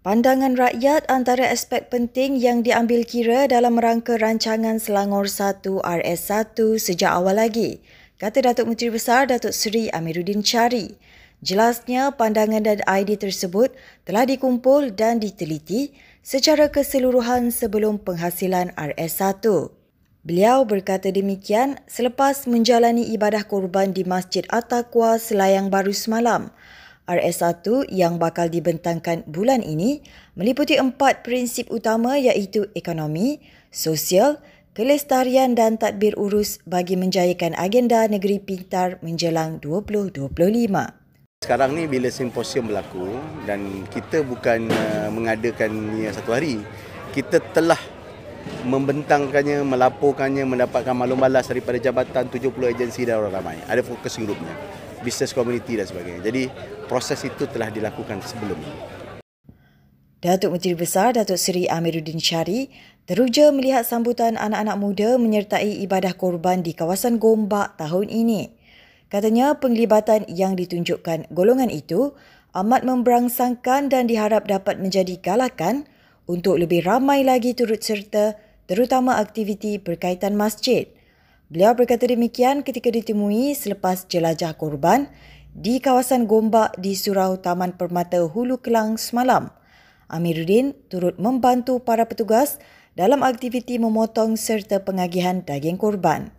Pandangan rakyat antara aspek penting yang diambil kira dalam rangka rancangan Selangor 1 RS1 sejak awal lagi, kata Datuk Menteri Besar Datuk Seri Amiruddin Syari. Jelasnya pandangan dan idea tersebut telah dikumpul dan diteliti secara keseluruhan sebelum penghasilan RS1. Beliau berkata demikian selepas menjalani ibadah korban di Masjid At-Taqwa Selayang Baru semalam. RS1 yang bakal dibentangkan bulan ini meliputi empat prinsip utama iaitu ekonomi, sosial, kelestarian dan tadbir urus bagi menjayakan agenda negeri pintar menjelang 2025. Sekarang ni bila simposium berlaku dan kita bukan uh, mengadakan satu hari, kita telah membentangkannya, melaporkannya, mendapatkan maklum balas daripada jabatan 70 agensi dan orang ramai. Ada fokus grupnya business community dan sebagainya. Jadi proses itu telah dilakukan sebelum ini. Datuk Menteri Besar Datuk Seri Amiruddin Syari teruja melihat sambutan anak-anak muda menyertai ibadah korban di kawasan Gombak tahun ini. Katanya penglibatan yang ditunjukkan golongan itu amat memberangsangkan dan diharap dapat menjadi galakan untuk lebih ramai lagi turut serta terutama aktiviti berkaitan masjid. Beliau berkata demikian ketika ditemui selepas jelajah korban di kawasan Gombak di Surau Taman Permata Hulu Kelang semalam. Amiruddin turut membantu para petugas dalam aktiviti memotong serta pengagihan daging korban.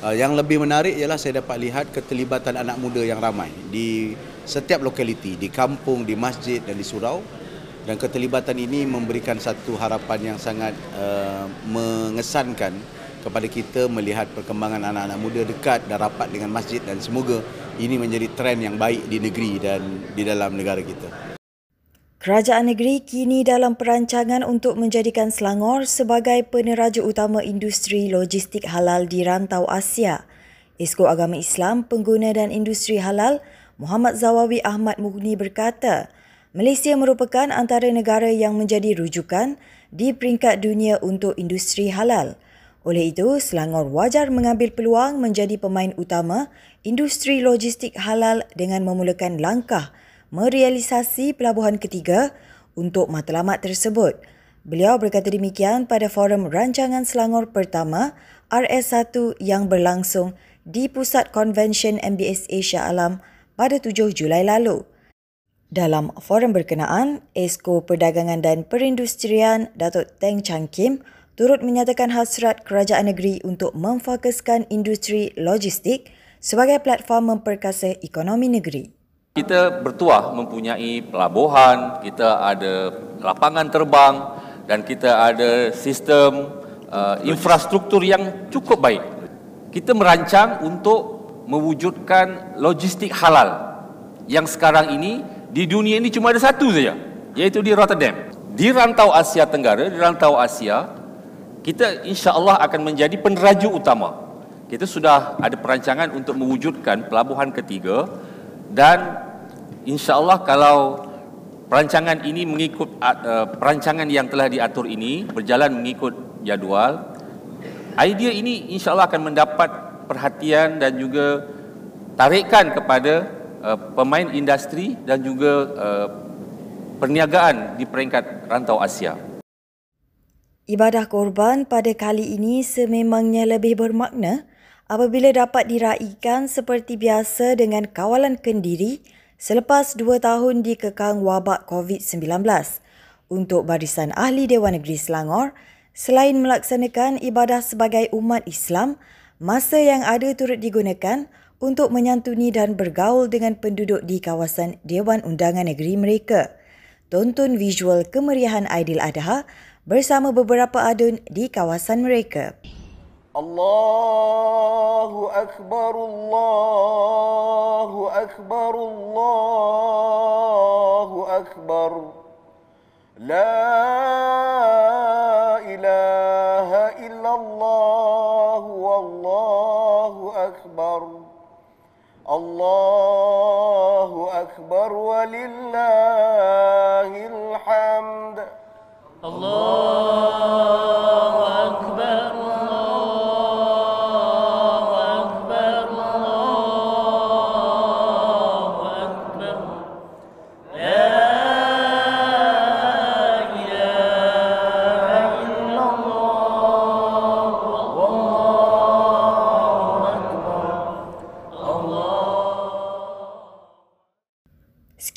Uh, yang lebih menarik ialah saya dapat lihat keterlibatan anak muda yang ramai di setiap lokaliti, di kampung, di masjid dan di surau. Dan keterlibatan ini memberikan satu harapan yang sangat uh, mengesankan kepada kita melihat perkembangan anak-anak muda dekat dan rapat dengan masjid dan semoga ini menjadi trend yang baik di negeri dan di dalam negara kita. Kerajaan negeri kini dalam perancangan untuk menjadikan Selangor sebagai peneraja utama industri logistik halal di rantau Asia. Esko Agama Islam Pengguna dan Industri Halal Muhammad Zawawi Ahmad Mughni berkata, Malaysia merupakan antara negara yang menjadi rujukan di peringkat dunia untuk industri halal. Oleh itu, Selangor wajar mengambil peluang menjadi pemain utama industri logistik halal dengan memulakan langkah merealisasi pelabuhan ketiga untuk matlamat tersebut. Beliau berkata demikian pada forum rancangan Selangor pertama RS1 yang berlangsung di Pusat Konvensyen MBS Asia Alam pada 7 Julai lalu. Dalam forum berkenaan, Esko Perdagangan dan Perindustrian Datuk Teng Chang Kim turut menyatakan hasrat kerajaan negeri untuk memfokuskan industri logistik sebagai platform memperkasa ekonomi negeri. Kita bertuah mempunyai pelabuhan, kita ada lapangan terbang dan kita ada sistem uh, infrastruktur yang cukup baik. Kita merancang untuk mewujudkan logistik halal yang sekarang ini di dunia ini cuma ada satu saja, iaitu di Rotterdam. Di rantau Asia Tenggara, di rantau Asia, kita insya Allah akan menjadi peneraju utama. Kita sudah ada perancangan untuk mewujudkan pelabuhan ketiga dan insya Allah kalau perancangan ini mengikut uh, perancangan yang telah diatur ini berjalan mengikut jadual, idea ini insya Allah akan mendapat perhatian dan juga tarikan kepada uh, pemain industri dan juga uh, perniagaan di peringkat rantau Asia. Ibadah korban pada kali ini sememangnya lebih bermakna apabila dapat diraikan seperti biasa dengan kawalan kendiri selepas dua tahun dikekang wabak COVID-19. Untuk barisan ahli Dewan Negeri Selangor, selain melaksanakan ibadah sebagai umat Islam, masa yang ada turut digunakan untuk menyantuni dan bergaul dengan penduduk di kawasan Dewan Undangan Negeri mereka. Tonton visual kemeriahan Aidiladha bersama beberapa adun di kawasan mereka. Allahu akbar Allahu akbar Allahu akbar La ilaha illallah wallahu akbar Allahu akbar walillahil hamd Allah.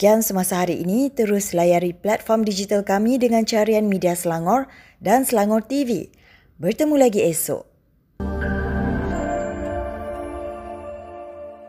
Sekian semasa hari ini, terus layari platform digital kami dengan carian media Selangor dan Selangor TV. Bertemu lagi esok.